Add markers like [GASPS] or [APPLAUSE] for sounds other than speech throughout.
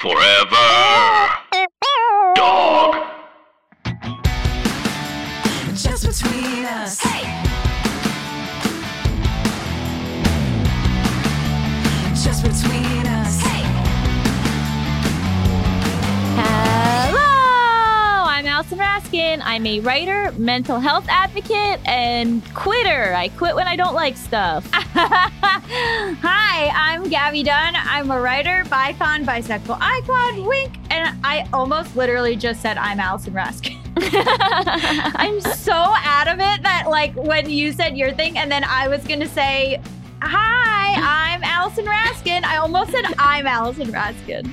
Forever. Dog. Just between us. Just between us. I'm a writer, mental health advocate, and quitter. I quit when I don't like stuff. [LAUGHS] Hi, I'm Gabby Dunn. I'm a writer, bicon, bisexual icon, wink, and I almost literally just said I'm Allison Raskin. [LAUGHS] [LAUGHS] I'm so out of it that like when you said your thing and then I was gonna say, Hi, I'm Allison Raskin. I almost said I'm Allison Raskin.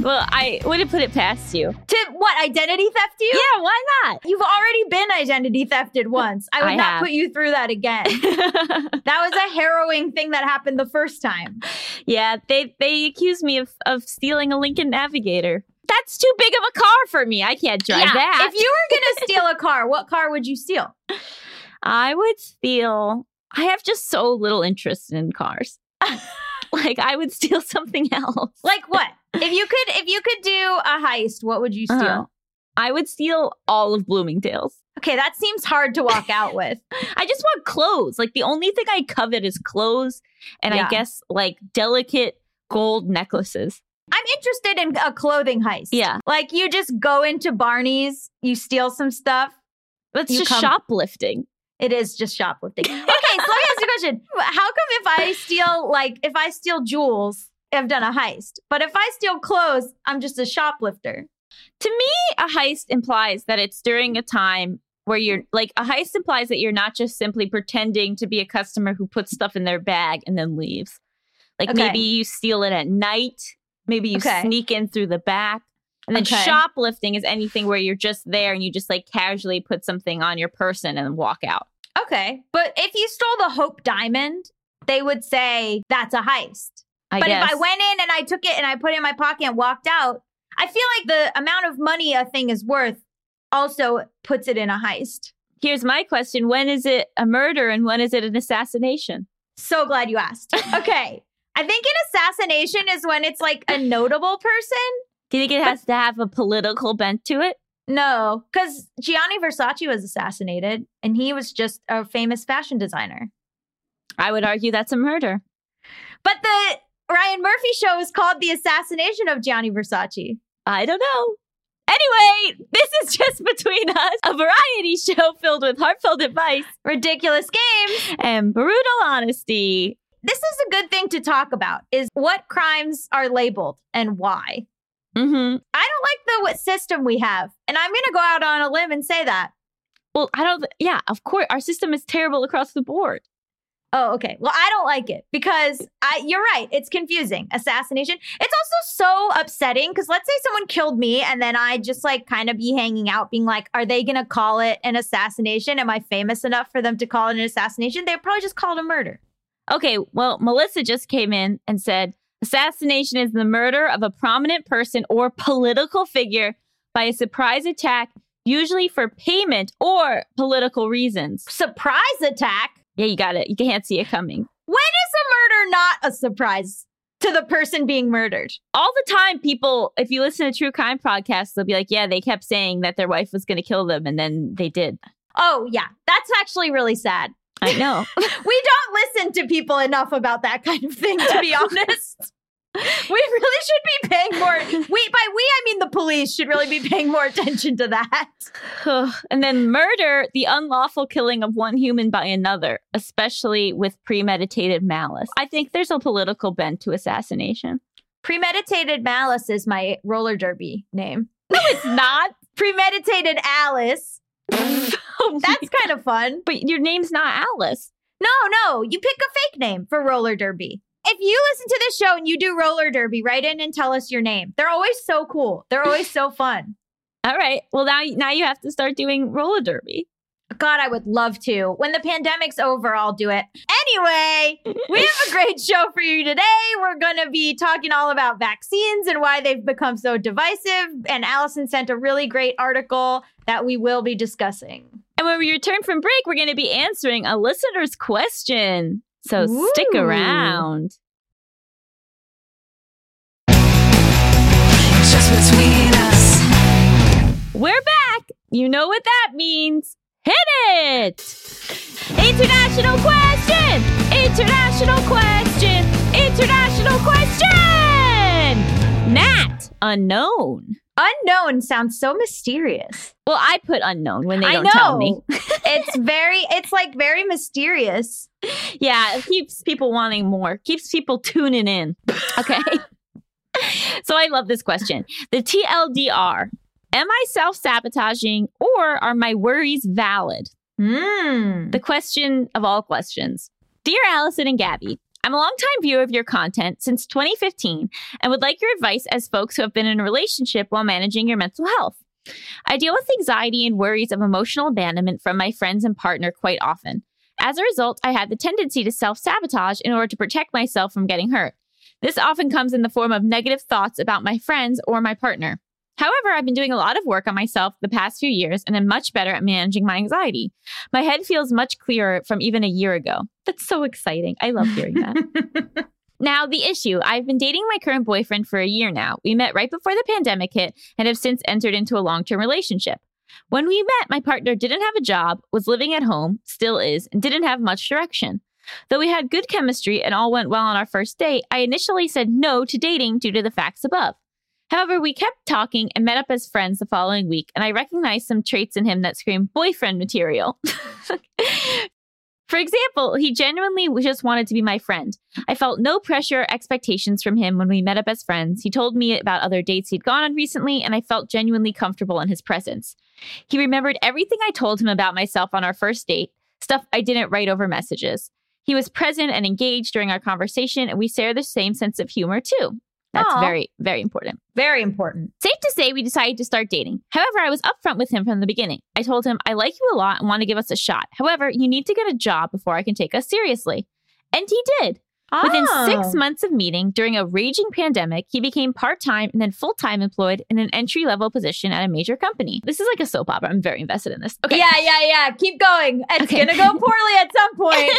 well, I wouldn't put it past you. To what, identity theft you? Yeah, why not? You've already been identity thefted once. I would I not have. put you through that again. [LAUGHS] that was a harrowing thing that happened the first time. yeah, they they accused me of, of stealing a Lincoln Navigator. That's too big of a car for me. I can't drive Yeah, that. If you were gonna [LAUGHS] steal a car, what car would you steal? I would steal. I have just so little interest in cars. [LAUGHS] like I would steal [LAUGHS] something else. Like what? if you could, if you could do a heist, what would you steal? Uh-huh. I would steal all of Bloomingdale's. Okay, that seems hard to walk out with. [LAUGHS] I just want clothes. Like the only thing I covet is clothes and Yeah. I guess like delicate gold necklaces. I'm interested in a clothing heist. Yeah. like you just go into Barney's, you steal some stuff. That's just come- shoplifting. It is just shoplifting. Okay, so let me ask you a question. How come if I steal like if I steal jewels, I've done a heist, but if I steal clothes, I'm just a shoplifter? To me, a heist implies that it's during a time where you're like a heist implies that you're not just simply pretending to be a customer who puts stuff in their bag and then leaves. Like Okay. maybe you steal it at night, maybe you Okay. sneak in through the back. And then Okay. shoplifting is anything where you're just there and you just like casually put something on your person and walk out. Okay, but if you stole the Hope Diamond, they would say that's a heist. I but guess. if I went in and I took it and I put it in my pocket and walked out, I feel like the amount of money a thing is worth also puts it in a heist. Here's my question When is it a murder and when is it an assassination? So glad you asked. [LAUGHS] Okay. I think an assassination is when it's like a notable person. Do you think it has to have a political bent to it? No, because Gianni Versace was assassinated and he was just a famous fashion designer. I would argue that's a murder. But the Ryan Murphy show is called The Assassination of Gianni Versace. I don't know. Anyway, this is just between us, a variety show filled with heartfelt advice Ridiculous games. and brutal honesty. This is a good thing to talk about is what crimes are labeled and why. Hmm I don't like the system we have. And I'm going to go out on a limb and say that. Well, I don't. Yeah, of course, our system is terrible across the board. Oh, okay. Well, I don't like it because I you're right. It's confusing. Assassination. It's also so upsetting because let's say someone killed me and then I just like kind of be hanging out being like, are they going to call it an assassination? Am I famous enough for them to call it an assassination? They'd probably just call it a murder. Okay, well, Melissa just came in and said assassination is the murder of a prominent person or political figure by a surprise attack, usually for payment or political reasons. Surprise attack. Yeah, you got it. You can't see it coming. When is a murder not a surprise to the person being murdered? all the time people if you listen to true crime podcasts they'll be like yeah they kept saying that their wife was going to kill them and then they did Oh, yeah. That's actually really sad. I [LAUGHS] know we don't listen to people enough about that kind of thing, to be [LAUGHS] honest. We really should be paying more. We by we I mean the police should really be paying more attention to that. and then murder the unlawful killing of one human by another especially with premeditated malice i think there's a political bent to assassination Premeditated malice is my roller derby name. No, it's not [LAUGHS] Premeditated Alice. Oh [LAUGHS] That's kind of fun. but your name's not alice No, no, you pick a fake name for roller derby. If you listen to this show and you do roller derby, write in and tell us your name. They're always so cool. They're always so [LAUGHS] fun. all right well now now you have to start doing roller derby God, I would love to. When the pandemic's over, I'll do it. Anyway, we have a great [LAUGHS] show for you today. We're going to be talking all about vaccines and why they've become so divisive. And Allison sent a really great article that we will be discussing. And when we return from break, we're going to be answering a listener's question. So stick Ooh. around. between us. We're back. You know what that means. Hit it! International question! International question! International question! Nat, unknown. Unknown sounds so mysterious. Well, I put unknown when they don't tell me. it's very, it's like very mysterious. Yeah, it keeps people wanting more, keeps people tuning in. Okay. [LAUGHS] so I love this question. The TLDR Am I self sabotaging or are my worries valid? Hmm. The question of all questions. Dear Allison and Gabby, I'm a longtime viewer of your content since 2015 and would like your advice as folks who have been in a relationship while managing your mental health. I deal with anxiety and worries of emotional abandonment from my friends and partner quite often. As a result, I had the tendency to self sabotage in order to protect myself from getting hurt. This often comes in the form of negative thoughts about my friends or my partner. However, I've been doing a lot of work on myself the past few years and am much better at managing my anxiety. My head feels much clearer from even a year ago. That's so exciting. I love hearing that. [LAUGHS] Now, the issue I've been dating my current boyfriend for a year now. We met right before the pandemic hit and have since entered into a long term relationship. When we met, my partner didn't have a job, was living at home, still is, and didn't have much direction. Though we had good chemistry and all went well on our first date, I initially said no to dating due to the facts above. However, we kept talking and met up as friends the following week, and I recognized some traits in him that screamed boyfriend material. [LAUGHS] For example, he genuinely just wanted to be my friend. I felt no pressure or expectations from him when we met up as friends. He told me about other dates he'd gone on recently, and I felt genuinely comfortable in his presence. He remembered everything I told him about myself on our first date, stuff I didn't write over messages. He was present and engaged during our conversation, and we share the same sense of humor too. That's Aw. very, very important. Very important. Safe to say, we decided to start dating. However, I was upfront with him from the beginning. I told him, I like you a lot and want to give us a shot. However, you need to get a job before I can take us seriously. And he did. Within Oh. six ah. months of meeting during a raging pandemic, he became part time and then full time employed in an entry level position at a major company. This is like a soap opera. I'm very invested in this. Okay. Yeah, yeah, yeah. Keep going. It's Okay. gonna go poorly at some [LAUGHS] point.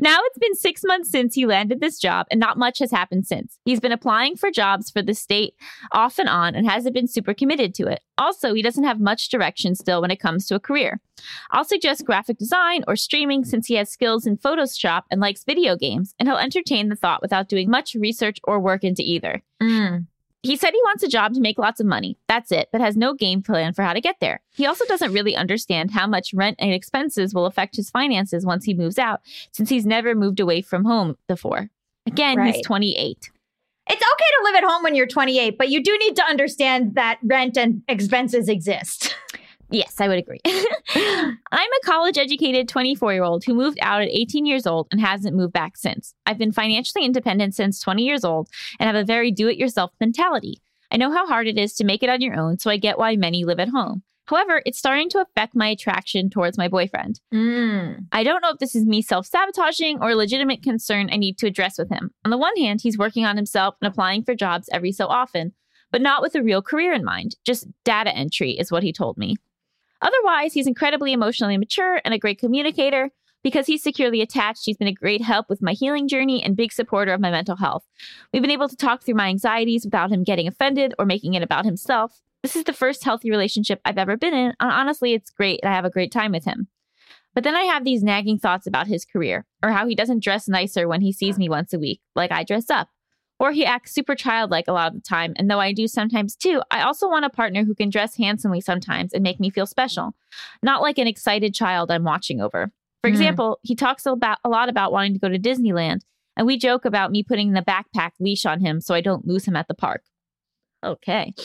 Now it's been six months since he landed this job, and not much has happened since. He's been applying for jobs for the state off and on and hasn't been super committed to it. Also, he doesn't have much direction still when it comes to a career. I'll suggest graphic design or streaming since he has skills in Photoshop and likes video games, and he'll entertain the thought without doing much research or work into either. Mm. He said he wants a job to make lots of money. That's it, but has no game plan for how to get there. He also doesn't really understand how much rent and expenses will affect his finances once he moves out, since he's never moved away from home before. Again, Right. he's 28. It's okay to live at home when you're 28, but you do need to understand that rent and expenses exist. [LAUGHS] Yes, I would agree. [LAUGHS] I'm a college educated 24 year old who moved out at 18 years old and hasn't moved back since. I've been financially independent since 20 years old and have a very do it yourself mentality. I know how hard it is to make it on your own, so I get why many live at home. However, it's starting to affect my attraction towards my boyfriend. Mm. I don't know if this is me self sabotaging or a legitimate concern I need to address with him. On the one hand, he's working on himself and applying for jobs every so often, but not with a real career in mind. Just data entry is what he told me. Otherwise, he's incredibly emotionally mature and a great communicator. Because he's securely attached, he's been a great help with my healing journey and big supporter of my mental health. We've been able to talk through my anxieties without him getting offended or making it about himself. This is the first healthy relationship I've ever been in, and honestly, it's great and I have a great time with him. But then I have these nagging thoughts about his career, or how he doesn't dress nicer when he sees me once a week, like I dress up. Or he acts super childlike a lot of the time, and though I do sometimes too, I also want a partner who can dress handsomely sometimes and make me feel special, not like an excited child I'm watching over. For Hmm. example, he talks about a lot about wanting to go to Disneyland, and we joke about me putting the backpack leash on him so I don't lose him at the park. Okay. [LAUGHS]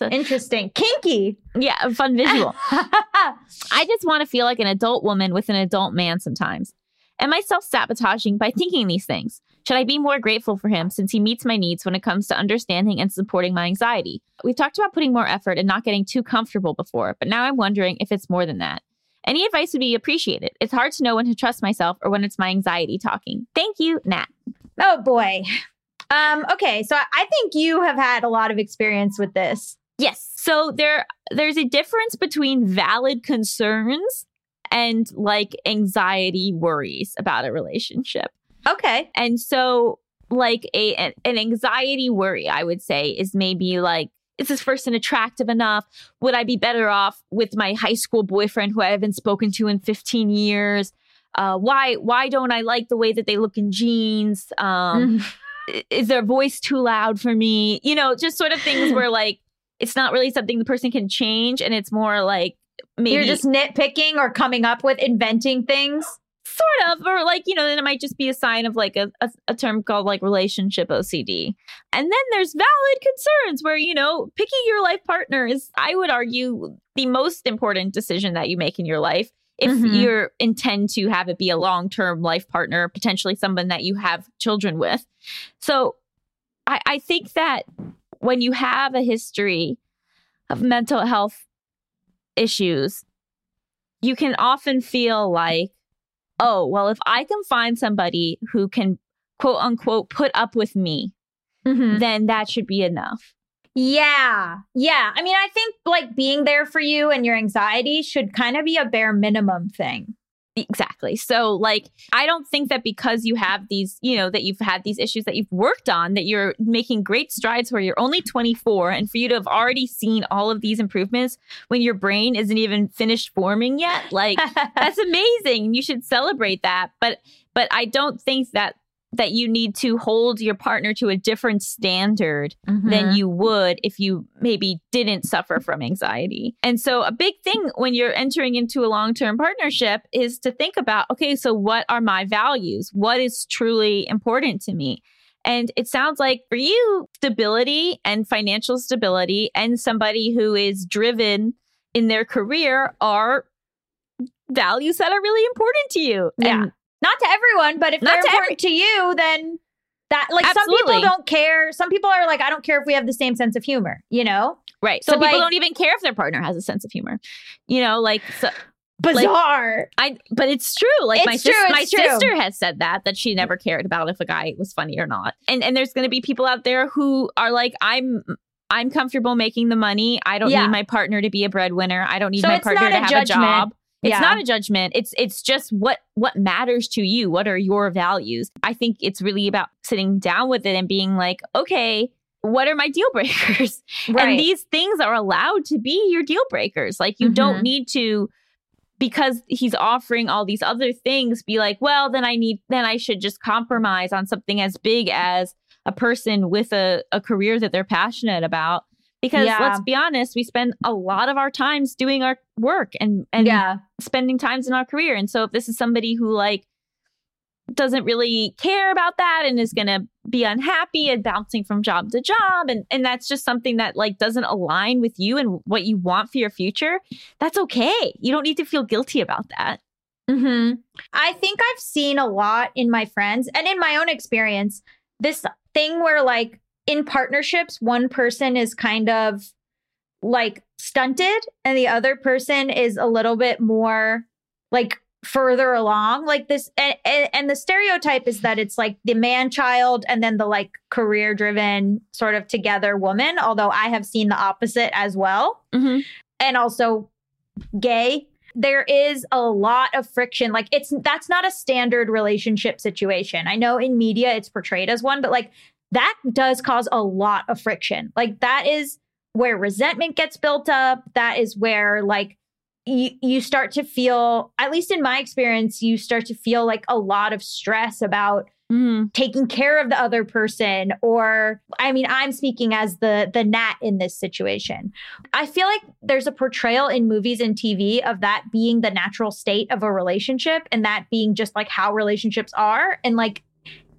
A- Interesting. Kinky. yeah, a fun visual. [LAUGHS] I just want to feel like an adult woman with an adult man sometimes. Am I self sabotaging by thinking these things? Should I be more grateful for him since he meets my needs when it comes to understanding and supporting my anxiety? We've talked about putting more effort and not getting too comfortable before, but now I'm wondering if it's more than that. Any advice would be appreciated. It's hard to know when to trust myself or when it's my anxiety talking. Thank you, Nat. oh boy. Um, okay, so I think you have had a lot of experience with this. Yes. So there there's a difference between valid concerns and like anxiety worries about a relationship. Okay. And so like a an, an anxiety worry, I would say, is maybe like, is this person attractive enough? Would I be better off with my high school boyfriend who I haven't spoken to in 15 years? Uh, why why don't I like the way that they look in jeans? Um, Mhm. is their voice too loud for me? You know, just sort of things [LAUGHS] where like it's not really something the person can change, and it's more like maybe You're just nitpicking or coming up with inventing things. Sort of or like you know then it might just be a sign of like a, a, a term called like relationship ocd and then there's valid concerns where you know picking your life partner is i would argue the most important decision that you make in your life if Mhm. you intend to have it be a long-term life partner potentially someone that you have children with so i, I think that when you have a history of mental health issues you can often feel like oh, well, if I can find somebody who can quote unquote put up with me, Mhm. then that should be enough. Yeah. Yeah. I mean, I think like being there for you and your anxiety should kind of be a bare minimum thing. Exactly. So, like, I don't think that because you have these, you know, that you've had these issues that you've worked on, that you're making great strides where you're only 24. And for you to have already seen all of these improvements when your brain isn't even finished forming yet, like, [LAUGHS] that's amazing. You should celebrate that. But, but I don't think that that you need to hold your partner to a different standard Mm-hmm. than you would if you maybe didn't suffer from anxiety. And so, a big thing when you're entering into a long term partnership is to think about okay, so what are my values? What is truly important to me? And it sounds like for you, stability and financial stability, and somebody who is driven in their career are values that are really important to you. Yeah. And Not to everyone, but if Not they're to important to you, then that like some people don't care. Some people are like, I don't care if we have the same sense of humor, you know? right. So, Some people like- don't even care if their partner has a sense of humor. You know, like so, Bizarre. I but it's true. Like my It's sis- my true. sister has said that that she never cared about if a guy was funny or not. And and there's going to be people out there who are like I'm I'm comfortable making the money. I don't Yeah. need my partner to be a breadwinner. I don't need So my partner to a have judgment. a job. It's Yeah. not a judgment. It's it's just what what matters to you. What are your values? I think it's really about sitting down with it and being like, okay, what are my deal breakers? [LAUGHS] Right. And these things are allowed to be your deal breakers. Like you don't Mhm. need to because he's offering all these other things be like, well, then I need then I should just compromise on something as big as a person with a, a career that they're passionate about. Because Yeah. let's be honest, we spend a lot of our times doing our work and and yeah. spending times in our career. And so if this is somebody who like doesn't really care about that and is going to be unhappy and bouncing from job to job and and that's just something that like doesn't align with you and what you want for your future, that's okay. You don't need to feel guilty about that. hmm I think I've seen a lot in my friends and in my own experience this thing where, like, in partnerships, one person is kind of like stunted and the other person is a little bit more like further along. Like this and, and, and the stereotype is that it's like the man child and then the like career driven sort of together woman although i have seen the opposite as well. Mm-hmm. and also gay. There is a lot of friction. Like it's that's not a standard relationship situation. I know in media it's portrayed as one but like that does cause a lot of friction. Like that is where resentment gets built up. That is where like you, you start to feel at least in my experience you start to feel like a lot of stress about Mm-hmm. taking care of the other person or i mean i'm speaking as the the nat in this situation. I feel like there's a portrayal in movies and tv of that being the natural state of a relationship and that being just like how relationships are. And like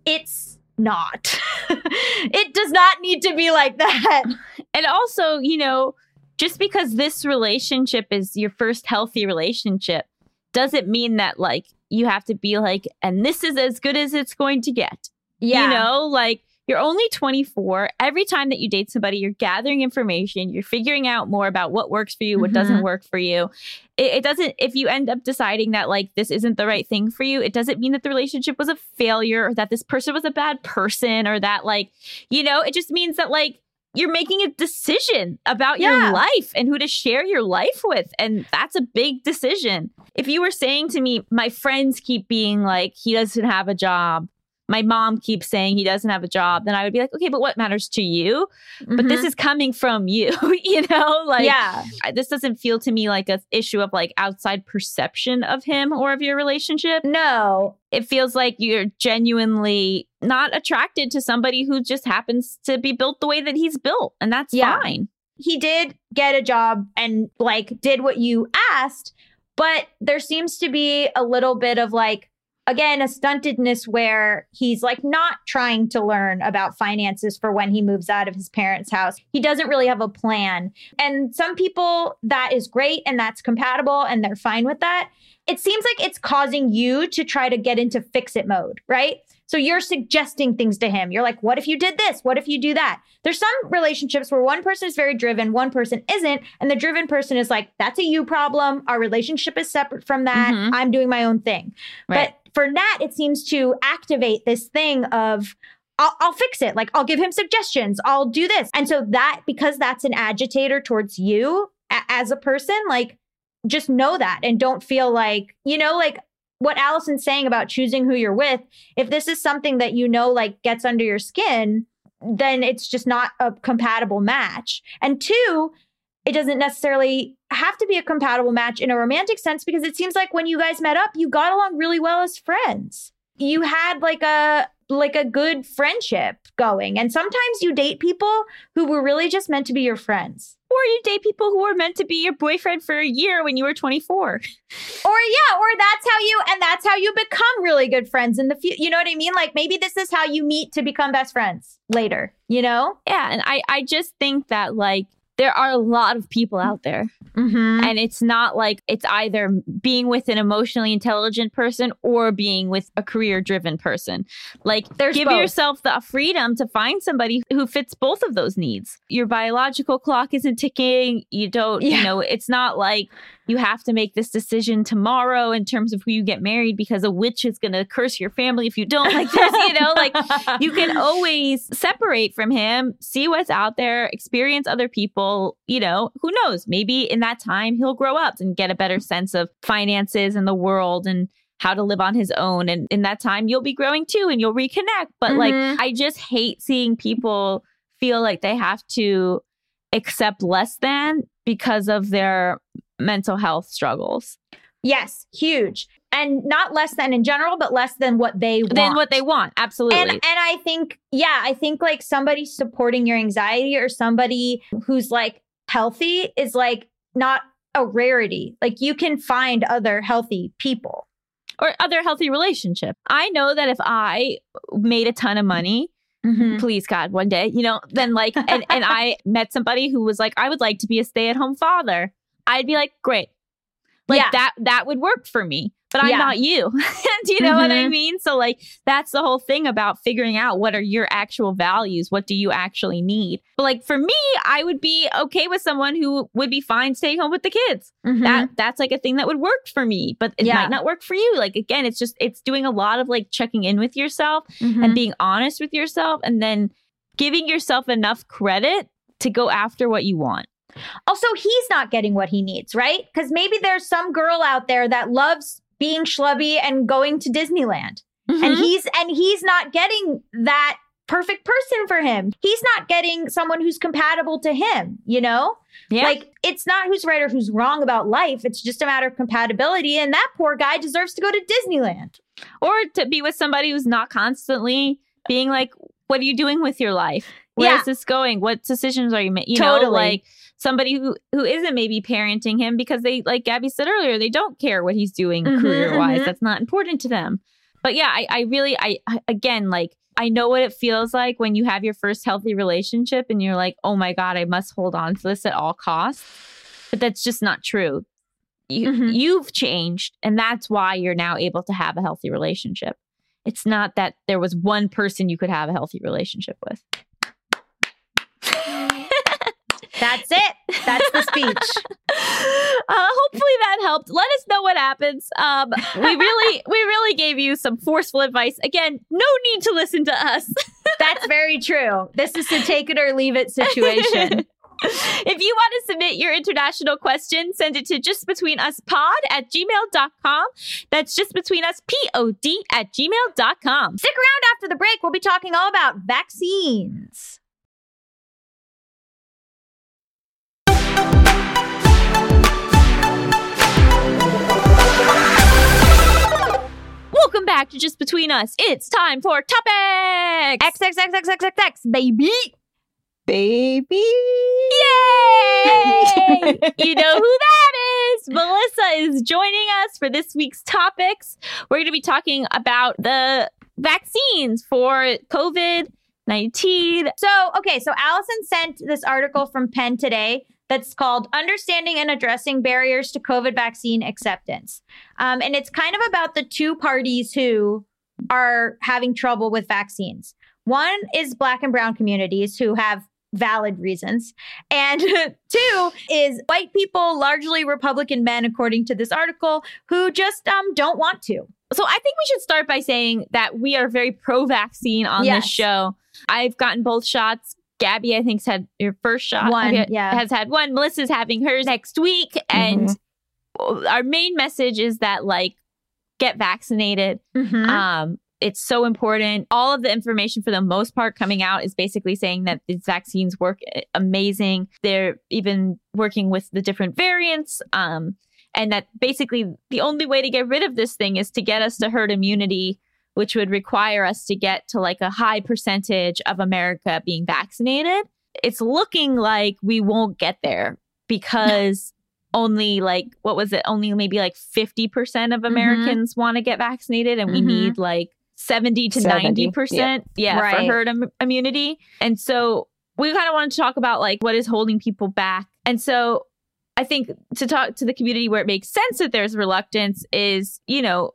it's not. [LAUGHS] It does not need to be like that. [LAUGHS] And also, you know, just because this relationship is your first healthy relationship doesn't mean that like you have to be like and this is as good as it's going to get. yeah. You know, like you're only 24. Every time that you date somebody, you're gathering information, you're figuring out more about what works for you, what doesn't Mhm. work for you. It, it doesn't, if you end up deciding that like this isn't the right thing for you, it doesn't mean that the relationship was a failure or that this person was a bad person or that like, you know, it just means that like, you're making a decision about Yeah. your life and who to share your life with. And that's a big decision. If you were saying to me, my friends keep being like, he doesn't have a job, my mom keeps saying he doesn't have a job, then I would be like, okay, but what matters to you? But this mm-hmm. is coming from you, [LAUGHS] you know? Like, yeah. This doesn't feel to me like a issue of like outside perception of him or of your relationship. No. It feels like you're genuinely not attracted to somebody who just happens to be built the way that he's built, and that's Yeah. fine. He did get a job and like did what you asked, but there seems to be a little bit of like again a stuntedness where he's like not trying to learn about finances for when he moves out of his parents' house. He doesn't really have a plan. And some people that is great and that's compatible and they're fine with that. It seems like it's causing you to try to get into fix it mode, right? So you're suggesting things to him. You're like, what if you did this? What if you do that? There's some relationships where one person is very driven, one person isn't. And the driven person is like, that's a you problem. Our relationship is separate from that. Mhm. I'm doing my own thing. Right. But for Nat, it seems to activate this thing of, I'll, I'll fix it. Like, I'll give him suggestions. I'll do this. And so that, because that's an agitator towards you a- as a person, like, just know that and don't feel like, you know, like what Allison's saying about choosing who you're with. If this is something that you know, like, gets under your skin, then it's just not a compatible match. And two, it doesn't necessarily have to be a compatible match in a romantic sense because it seems like when you guys met up, you got along really well as friends. You had like a like a good friendship going. And sometimes you date people who were really just meant to be your friends. Or you date people who were meant to be your boyfriend for a year when you were 24. [LAUGHS] Or yeah, or that's how you and that's how you become really good friends in the future. You know what I mean? Like maybe this is how you meet to become best friends later, you know? Yeah, and I I just think that like there are a lot of people out there Mm-hmm. and it's not like it's either being with an emotionally intelligent person or being with a career driven person. Like There's give both. yourself the freedom to find somebody who fits both of those needs. Your biological clock isn't ticking. You don't, Yeah. you know, it's not like you have to make this decision tomorrow in terms of who you get married because a witch is going to curse your family if you don't like this, you know, like you can [LAUGHS] always separate from him, see what's out there, experience other people. You know, who knows? Maybe in that time he'll grow up and get a better sense of finances and the world and how to live on his own. And in that time, you'll be growing too and you'll reconnect. But like, Mhm. I just hate seeing people feel like they have to accept less than because of their mental health struggles Yes, huge. And not less than in general, but less than what they want. than what they want. Absolutely. And and I think, yeah, I think like somebody supporting your anxiety or somebody who's like healthy is like not a rarity. Like you can find other healthy people. or other healthy relationship. I know that if I made a ton of money, mm-hmm. please God, one day, you know, then like, and, and I [LAUGHS] met somebody who was like, I would like to be a stay at home father. I'd be like, great. Like Yeah. that, that would work for me, but I'm Yeah. not you. [LAUGHS] do you know what I Mhm. mean? So like, that's the whole thing about figuring out what are your actual values? What do you actually need? But like, for me, I would be okay with someone who would be fine staying home with the kids that that's like a thing that would work for me but it Yeah. might not work for you like again it's just it's doing a lot of like checking in with yourself Mhm. and being honest with yourself and then giving yourself enough credit to go after what you want Also, he's not getting what he needs, right? Because maybe there's some girl out there that loves being schlubby and going to Disneyland. Mm-hmm. and he's and he's not getting that perfect person for him. He's not getting someone who's compatible to him, you know? yeah Like it's not who's right or who's wrong about life. It's just a matter of compatibility and that poor guy deserves to go to Disneyland. or to be with somebody who's not constantly being like what are you doing with your life Where is Yeah. this going what decisions are you making you know like somebody who who isn't maybe parenting him because they like gabby said earlier they don't care what he's doing Mhm, career wise mhm. that's not important to them. But yeah I, I really I, I again like i know what it feels like when you have your first healthy relationship and you're like oh my god i must hold on to this at all costs. But that's just not true. You, Mhm. you've changed and that's why you're now able to have a healthy relationship. It's not that there was one person you could have a healthy relationship with That's it. That's the speech. [LAUGHS] uh, hopefully that helped. Let us know what happens. Um, we really, [LAUGHS] we really gave you some forceful advice. Again, no need to listen to us. [LAUGHS] That's very true. This is a take it or leave it situation. if you want to submit your international question, send it to justbetweenuspod at gmail.com. That's justbetweenuspod at gmail.com. Stick around after the break. We'll be talking all about vaccines. Welcome back to Just Between Us. It's time for topics. X X X X X X X baby. Baby. Yay! [LAUGHS] you know who that is. Melissa is joining us for this week's topics. We're going to be talking about the vaccines for COVID 19. So, okay, so Allison sent this article from Penn today that's called Understanding and Addressing Barriers to COVID Vaccine Acceptance. Um, and it's kind of about the two parties who are having trouble with vaccines. One is Black and Brown communities who have valid reasons. And [LAUGHS] two is white people, largely Republican men, according to this article, who just um, don't want to. So I think we should start by saying that we are very pro vaccine on Yes. this show. I've gotten both shots. Gabby, I think, has had your first shot. One, yeah. Has had one. Melissa's having hers next week. And our main message is that, like, get vaccinated. Mhm. Um, it's so important. All of the information, for the most part, coming out is basically saying that these vaccines work amazing. They're even working with the different variants. Um, and that basically the only way to get rid of this thing is to get us to herd immunity, which would require us to get to like a high percentage of America being vaccinated. It's looking like we won't get there because [LAUGHS] only like what was it only maybe like 50% of americans want to get vaccinated and we Mhm. need like 70 to 70, 90% yeah, Right. for herd Im- immunity and so we kind of wanted to talk about like what is holding people back and so i think to talk to the community where it makes sense that there's reluctance is you know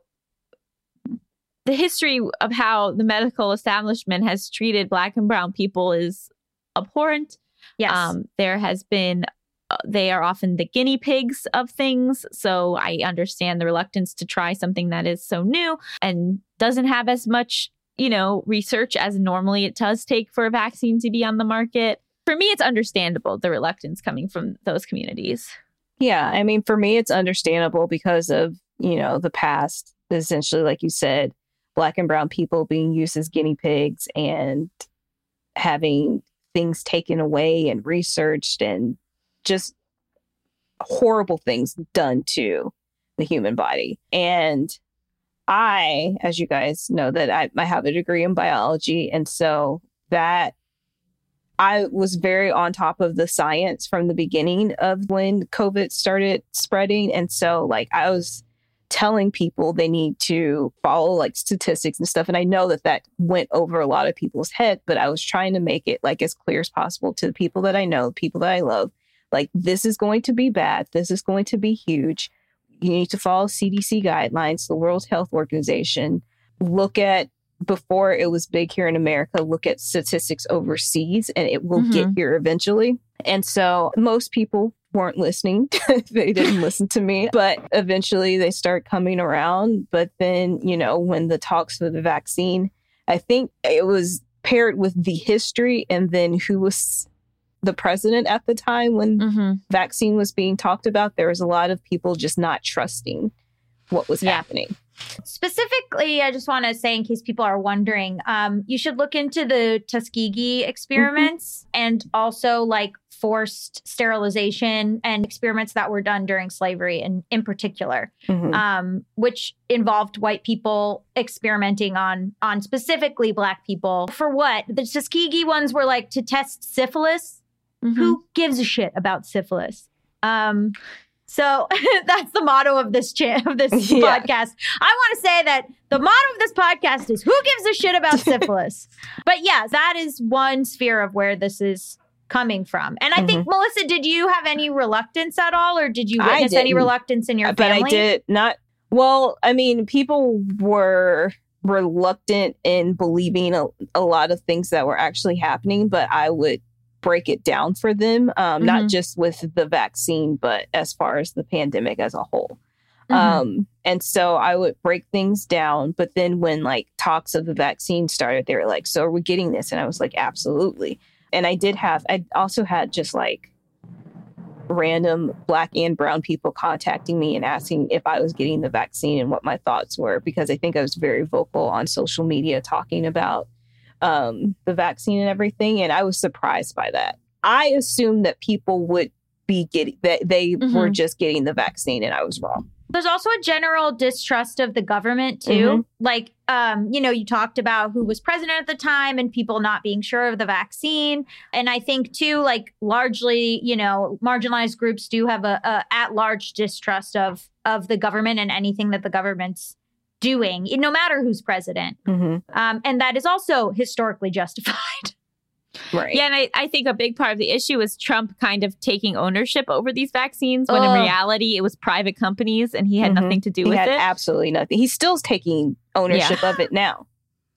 the history of how the medical establishment has treated black and brown people is abhorrent yes. um, there has been, uh, they are often the guinea pigs of things. So I understand the reluctance to try something that is so new and doesn't have as much, you know, research as normally it does take for a vaccine to be on the market. For me, it's understandable the reluctance coming from those communities. Yeah, I mean, for me, it's understandable because of you know the past. Essentially, like you said, black and brown people being used as guinea pigs and having things taken away and researched and just horrible things done to the human body. And I, as you guys know, that I, I have a degree in biology, and so that I was very on top of the science from the beginning of when COVID started spreading. And so, like, I was telling people they need to follow like statistics and stuff. And I know that that went over a lot of people's head, but I was trying to make it like as clear as possible to the people that I know, people that I love. Like, this is going to be bad. This is going to be huge. You need to follow CDC guidelines, the World Health Organization. Look at before it was big here in America, look at statistics overseas and it will get mm-hmm. here eventually. And so most people weren't listening. [LAUGHS] they didn't listen to me, but eventually they start coming around. But then, you know, when the talks for the vaccine, I think it was paired with the history and then who was the president at the time when Mm-hmm. vaccine was being talked about, there was a lot of people just not trusting what was Yeah. happening. Specifically, I just want to say, in case people are wondering, um, you should look into the Tuskegee experiments and also like forced sterilization and experiments that were done during slavery, and in particular, Mhm. um, which involved white people experimenting on on specifically black people. For what? The Tuskegee ones were like to test syphilis. Mm-hmm. Who gives a shit about syphilis? Um, so [LAUGHS] that's the motto of this cha- of this [LAUGHS] Yeah. podcast. I want to say that the motto of this podcast is "Who gives a shit about [LAUGHS] syphilis?" but yeah, that is one sphere of where this is coming from. And I think Melissa, did you have any reluctance at all, or did you witness any reluctance in your but family? I did not. Well, I mean, people were reluctant in believing a, a lot of things that were actually happening, but I would break it down for them, um, not Mhm. just with the vaccine, but as far as the pandemic as a whole. Mhm. Um, and so I would break things down. But then when like talks of the vaccine started, they were like, So are we getting this? And I was like, Absolutely. And I did have, I also had just like random black and brown people contacting me and asking if I was getting the vaccine and what my thoughts were because I think I was very vocal on social media talking about um, the vaccine and everything. And I was surprised by that. I assumed that people would be getting that they were Mhm. just getting the vaccine and I was wrong. There's also a general distrust of the government too. Mhm. Like, um, you know, you talked about who was president at the time and people not being sure of the vaccine. And I think too, like largely, you know, marginalized groups do have a, a at large distrust of of the government and anything that the government's doing, no matter who's president. Mm-hmm. Um, and that is also historically justified. [LAUGHS] Right. Yeah, and I, I think a big part of the issue is Trump kind of taking ownership over these vaccines when in reality it was private companies and he had Mhm. nothing to do he with had it. absolutely nothing. He's still taking ownership of it now.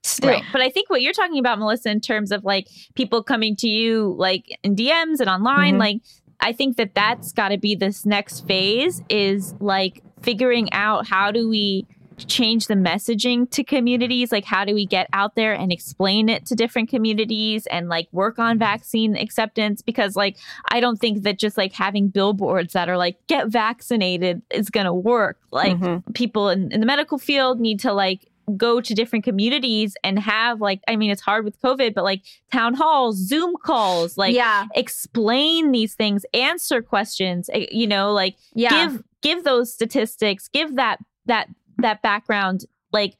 Still. Right. But I think what you're talking about, Melissa, in terms of like people coming to you like in DMs and online, Mhm. like I think that that's got to be this next phase is like figuring out how do we change the messaging to communities like how do we get out there and explain it to different communities and like work on vaccine acceptance because like i don't think that just like having billboards that are like get vaccinated is going to work like Mhm. people in, in the medical field need to like go to different communities and have like i mean it's hard with covid but like town halls zoom calls like yeah. explain these things answer questions eh, you know like Yeah. give give those statistics give that that that background like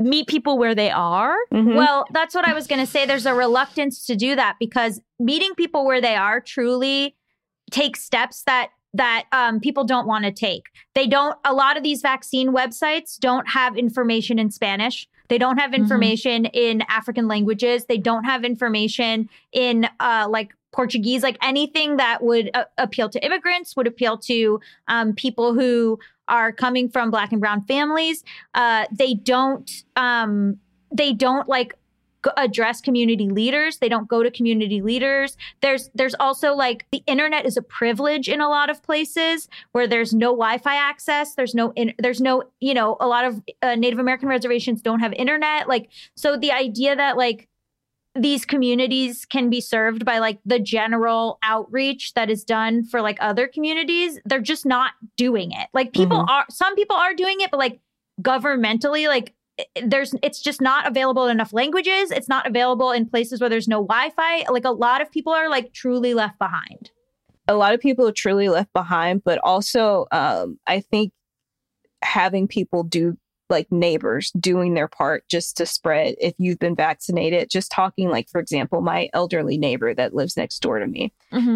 meet people where they are Mhm. Well, that's what I was going to say. There's a reluctance to do that because meeting people where they are truly takes steps that that um, people don't want to take. They don't. A lot of these vaccine websites don't have information in Spanish. They don't have Mhm. information in African languages. They don't have information in uh, like Portuguese, like anything that would uh, appeal to immigrants, would appeal to um, people who are coming from Black and Brown families. Uh, they don't. Um, they don't like address community leaders. They don't go to community leaders. There's there's also like the internet is a privilege in a lot of places where there's no wi-fi access. There's no in, there's no you know a lot of uh, native american reservations don't have internet. Like so the idea that like these communities can be served by like the general outreach that is done for like other communities they're just not doing it. Like people Mhm. are some people are doing it but like governmentally like there's it's just not available in enough languages. It's not available in places where there's no wi-fi. Like a lot of people are like truly left behind. A lot of people are truly left behind, but also um, I think having people do like neighbors doing their part just to spread if you've been vaccinated, just talking like, for example, my elderly neighbor that lives next door to me,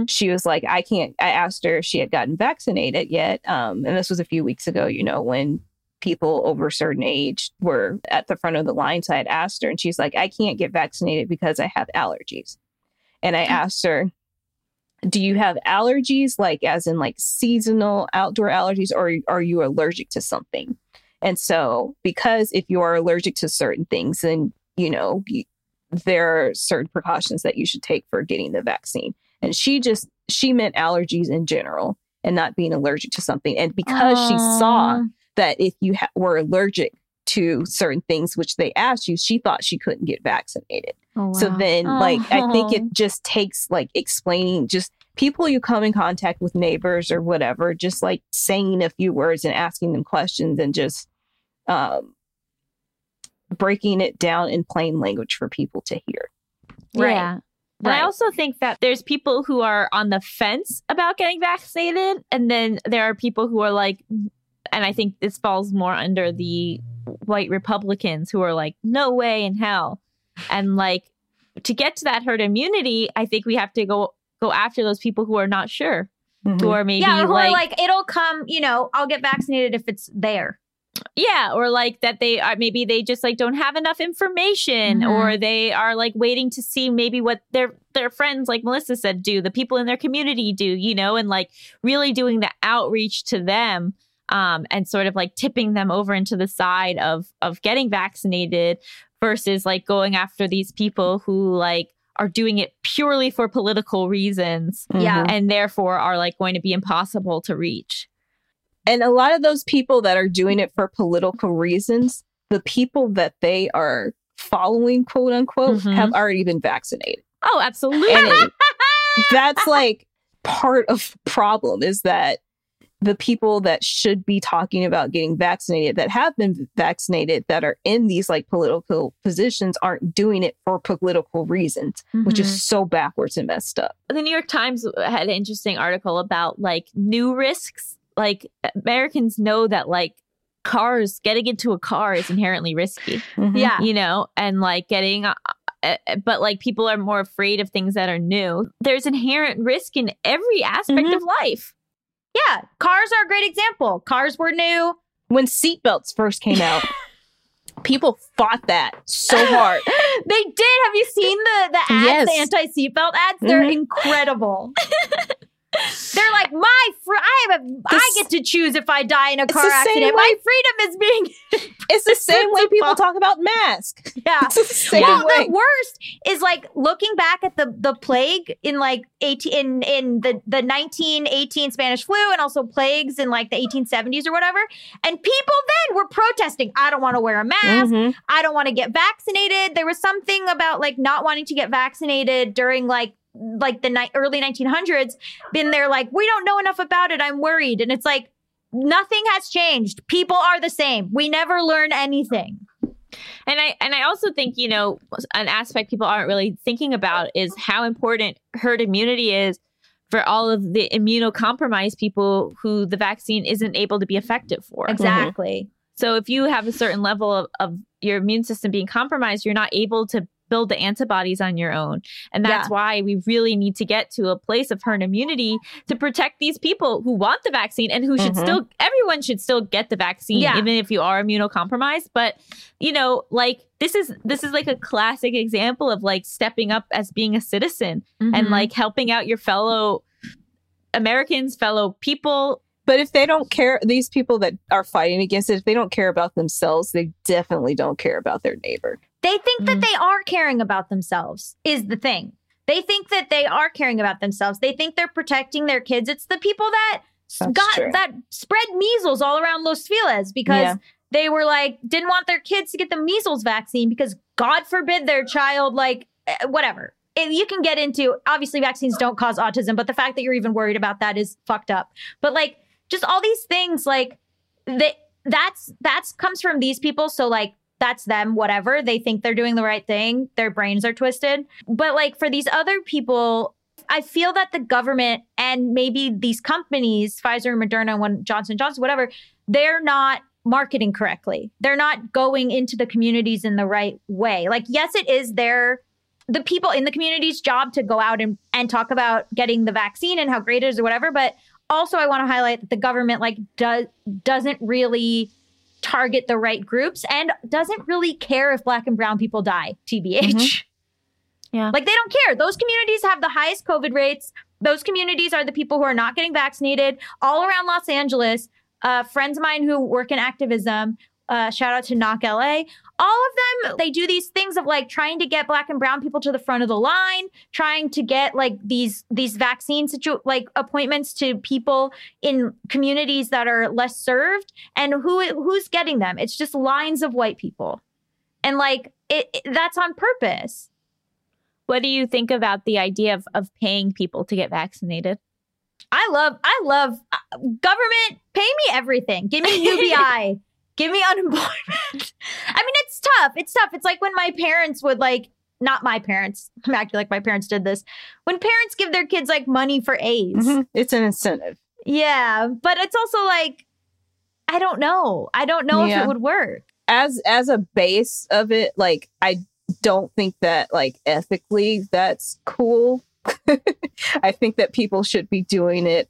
she was like, I can't, I asked her if she had gotten vaccinated yet. Um, and this was a few weeks ago, you know, when people over a certain age were at the front of the line. So I had asked her and she's like, I can't get vaccinated because I have allergies. And I mm. asked her, do you have allergies like as in like seasonal outdoor allergies or are you allergic to something? And so because if you are allergic to certain things then you know you, there are certain precautions that you should take for getting the vaccine. And she just she meant allergies in general and not being allergic to something. And because she saw that if you ha- were allergic to certain things which they asked you she thought she couldn't get vaccinated Oh, so wow. then, like, I think Oh. it just takes like explaining just people you come in contact with, neighbors or whatever, just like saying a few words and asking them questions and just um, breaking it down in plain language for people to hear. Right. Yeah. And I also think that there's people who are on the fence about getting vaccinated, and then there are people who are like, and I think this falls more under the white Republicans who are like, no way in hell. And like to get to that herd immunity, I think we have to go go after those people who are not sure, who are maybe yeah or who like, are like it'll come you know i'll get vaccinated if it's there yeah, or like that they are maybe they just like don't have enough information, Mhm. or they are like waiting to see maybe what their their friends, like Melissa said, do the people in their community do, you know, and like really doing the outreach to them, um, and sort of like tipping them over into the side of of getting vaccinated versus like going after these people who like are doing it purely for political reasons Yeah. Mhm. and therefore are like going to be impossible to reach. And a lot of those people that are doing it for political reasons, the people that they are following, quote unquote, Mhm. have already been vaccinated. Oh, absolutely. It- [LAUGHS] that's like part of the problem is that the people that should be talking about getting vaccinated that have been vaccinated that are in these like political positions aren't doing it for political reasons which Mhm. is so backwards and messed up the New York Times had an interesting article about like new risks. Like Americans know that like cars, getting into a car is inherently risky, Mhm. Yeah. you know, and like getting, uh, uh, but like people are more afraid of things that are new. There's inherent risk in every aspect Mhm. of life. Yeah. Cars are a great example. Cars were new. when seatbelts first came out [LAUGHS] people fought that so [LAUGHS] hard They did. Have you seen the the ads, Yes. the anti seatbelt ads? They're Mhm. incredible. [LAUGHS] They're like my fr- I have a, I This- get to choose if I die in a car accident. My freedom is being [LAUGHS] it's the same way people talk about masks [LAUGHS] yeah. it's the same Well, way the worst is like looking back at the the plague in like 18 in in the the 1918 Spanish flu and also plagues in like the 1870s or whatever. And people then were protesting, I don't want to wear a mask. Mhm. I don't want to get vaccinated. There was something about like not wanting to get vaccinated during like like the ni- early 1900s. Been there like we don't know enough about it. I'm worried, and it's like nothing has changed. People are the same. We never learn anything. And I and I also think, you know, an aspect people aren't really thinking about is how important herd immunity is for all of the immunocompromised people who the vaccine isn't able to be effective for. Exactly. Mm-hmm. So if you have a certain level of, of your immune system being compromised, you're not able to build the antibodies on your own. And that's Yeah. why we really need to get to a place of herd immunity to protect these people who want the vaccine and who should Mhm. still everyone should still get the vaccine Yeah. even if you are immunocompromised, but you know, like this is this is like a classic example of like stepping up as being a citizen and Mhm. like helping out your fellow Americans, fellow people, But if they don't care, these people that are fighting against it, if they don't care about themselves, they definitely don't care about their neighbor. They think that Mm. they are caring about themselves, is the thing. They think that they are caring about themselves. They think they're protecting their kids. It's the people that That's got true. that spread measles all around Los Feliz because Yeah. they were like, didn't want their kids to get the measles vaccine because God forbid their child, like, eh, whatever. You can get into obviously vaccines don't cause autism, but the fact that you're even worried about that is fucked up. But like, just all these things, like, they, that's that's comes from these people. So like that's them, whatever. They think they're doing the right thing. Their brains are twisted. But like for these other people, I feel that the government and maybe these companies, Pfizer, and Moderna, one Johnson Johnson, whatever, they're not marketing correctly. They're not going into the communities in the right way. Like, yes, it is their the people in the community's job to go out and, and talk about getting the vaccine and how great it is or whatever. But also I want to highlight that the government like does doesn't really target the right groups and doesn't really care if black and brown people die, TBH. Mhm. Yeah. Like they don't care. Those communities have the highest COVID rates. Those communities are the people who are not getting vaccinated all around Los Angeles. Uh, friends of mine who work in activism, uh, shout out to Knock LA. All of them, they do these things of like trying to get black and brown people to the front of the line, trying to get like these these vaccine situ- like appointments to people in communities that are less served. And who who's getting them? It's just lines of white people, and like it, it- that's on purpose. What do you think about the idea of, of paying people to get vaccinated? I love, I love uh, government. Pay me everything. Give me [LAUGHS] UBI. Give me unemployment. [LAUGHS] I mean, it's tough. It's tough. It's like when my parents would like, not my parents. [LAUGHS] I'm acting like my parents did this. When parents give their kids like money for AIDS. Mhm. It's an incentive. Yeah, but it's also like, I don't know. I don't know if it would work. As as a base of it, like I don't think that like ethically that's cool. [LAUGHS] I think that people should be doing it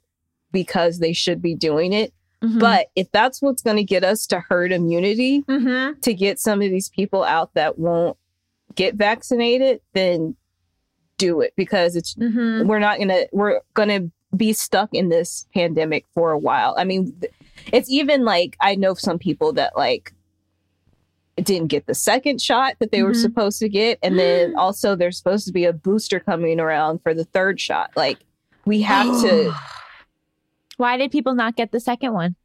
because they should be doing it. Mm-hmm. But if that's what's going to get us to herd immunity, Mm-hmm. to get some of these people out that won't get vaccinated, then do it because it's Mm-hmm. we're not gonna we're gonna be stuck in this pandemic for a while. I mean, it's even like I know some people that like didn't get the second shot that they were Mhm. supposed to get, and then [GASPS] also there's supposed to be a booster coming around for the third shot. Like we have to. [GASPS] [SIGHS] [SIGHS] Why did people not get the second one?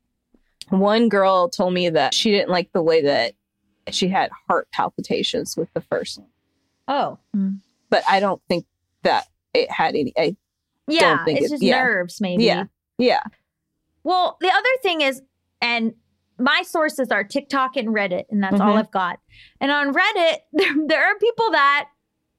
One girl told me that she didn't like the way that she had heart palpitations with the first one, Oh, but I don't think that it had any. I Yeah, think it's it- just yeah. nerves, maybe. Yeah. Yeah. Well, the other thing is, and my sources are TikTok and Reddit, and that's all Mhm. I've got. And on Reddit, [LAUGHS] there, there are people that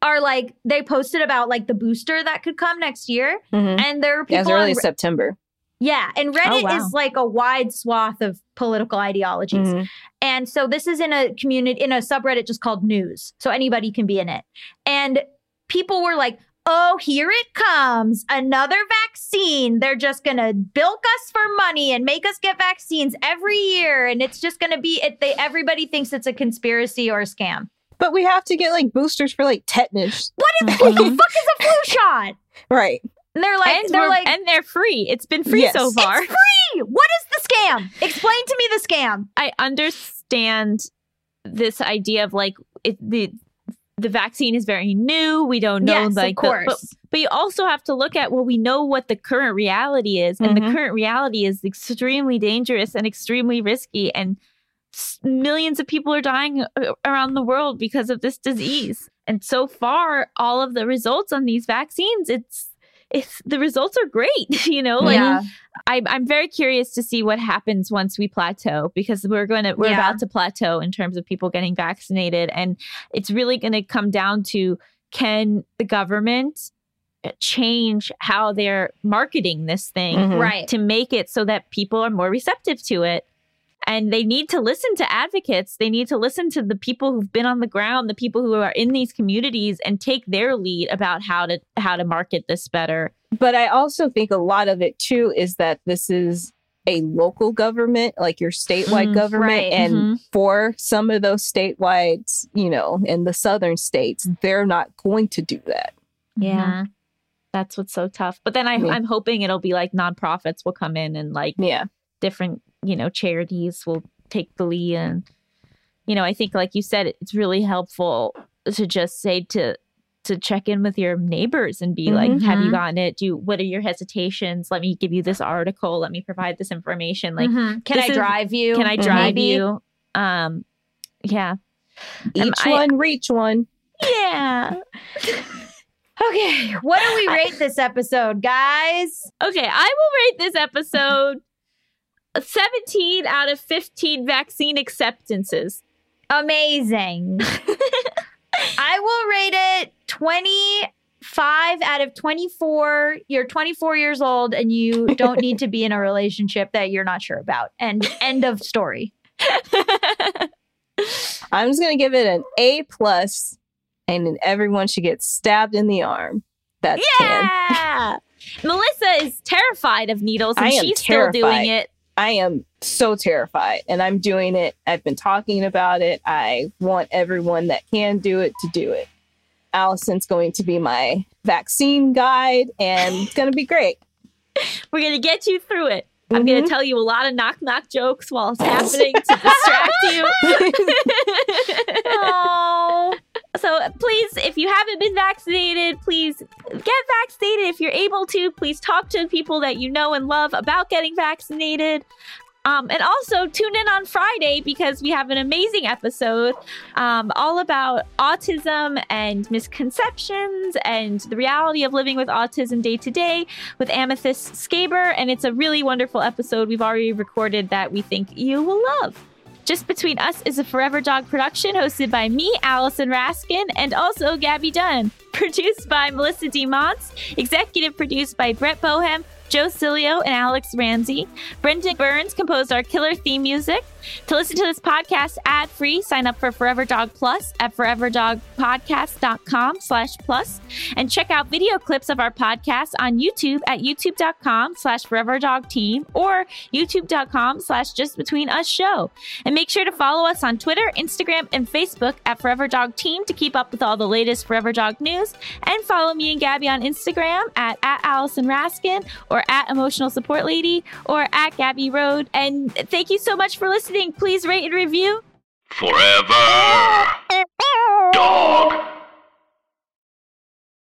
are like, they posted about like the booster that could come next year. Mhm. And there are people As early on as September. Yeah, and Reddit wow. is like a wide swath of political ideologies. Mhm. And so this is in a community in a subreddit just called news. So anybody can be in it. And people were like, "Oh, here it comes. Another vaccine. They're just going to bilk us for money and make us get vaccines every year and it's just going to be it they everybody thinks it's a conspiracy or a scam." But we have to get like boosters for like tetanus. What if what the [LAUGHS] fuck is a flu shot? Right. And they're like and, they're like and they're free. It's been free Yes. so far. it's free. What is the scam? Explain to me the scam. I understand this idea of like it, the the vaccine is very new. We don't know yes, like of the- course. but, but you also have to look at well, we know what the current reality is, and the Mhm. current reality is extremely dangerous and extremely risky, and s- millions of people are dying around the world because of this disease. And so far, all of the results on these vaccines, it's it's the results are great. [LAUGHS] You know, like yeah. I, I'm very curious to see what happens once we plateau because we're going to we're Yeah. about to plateau in terms of people getting vaccinated, and it's really going to come down to can the government change how they're marketing this thing Mhm. Right. to make it so that people are more receptive to it. And they need to listen to advocates. They need to listen to the people who've been on the ground, the people who are in these communities, and take their lead about how to how to market this better. But I also think a lot of it too is that this is a local government, like your statewide Mm, government. right. And Mhm. for some of those statewide, you know, in the southern states, they're not going to do that. Yeah. That's what's so tough. But then I, Yeah. I'm hoping it'll be like nonprofits will come in and like Yeah. different, you know, charities will take the lead. And, you know, I think, like you said, it's really helpful to just say to, to check in with your neighbors and be like, have you Mhm. gotten it? Do what are your hesitations? Let me give you this article. Let me provide this information. Like, Mhm. can I is- drive you? can I drive Maybe? you? Um, yeah. Each I- one, reach one. Yeah. [LAUGHS] Okay, what do we rate this episode, guys? Okay, I will rate this episode 17 out of 15 vaccine acceptances. Amazing. [LAUGHS] I will rate it 25 out of 24. You're 24 years old and you don't need to be in a relationship that you're not sure about. And end of story. [LAUGHS] I'm just gonna give it an A plus, and then everyone should get stabbed in the arm. That can. yeah. [LAUGHS] Melissa is terrified of needles and she's still doing it. I am so terrified, and I'm doing it. I've been talking about it. I want everyone that can do it to do it. Allison's going to be my vaccine guide, and it's going to be great. [LAUGHS] We're going to get you through it. I'm going to mm-hmm. tell you a lot of knock knock jokes while it's happening to distract you. [LAUGHS] [LAUGHS] Oh, So please, if you haven't been vaccinated, please get vaccinated. If you're able to, please talk to people that you know and love about getting vaccinated. Um, and also tune in on Friday because we have an amazing episode um, all about autism and misconceptions and the reality of living with autism day to day with Amythest Schaber. And it's a really wonderful episode we've already recorded that we think you will love. Just Between Us is a Forever Dog production hosted by me, Allison Raskin, and also Gabby Dunn. [LAUGHS] Produced by Melissa D. Montz, executive produced by Brett Boham, Joe Cilio, and Alex Ramsey. Brendan Burns composed our killer theme music. To listen to this podcast ad-free, sign up for Forever Dog Plus at foreverdogpodcast.com slash plus and check out video clips of our podcast on YouTube at youtube.com slash foreverdogteam or youtube.com slash just between us show. And make sure to follow us on Twitter, Instagram, and Facebook at Forever Dog Team to keep up with all the latest Forever Dog news. And follow me and Gabby on Instagram at, at Allison Raskin or at Emotional Support Lady or at Gabby Road. And thank you so much for listening. Please rate and review. Forever. Dog.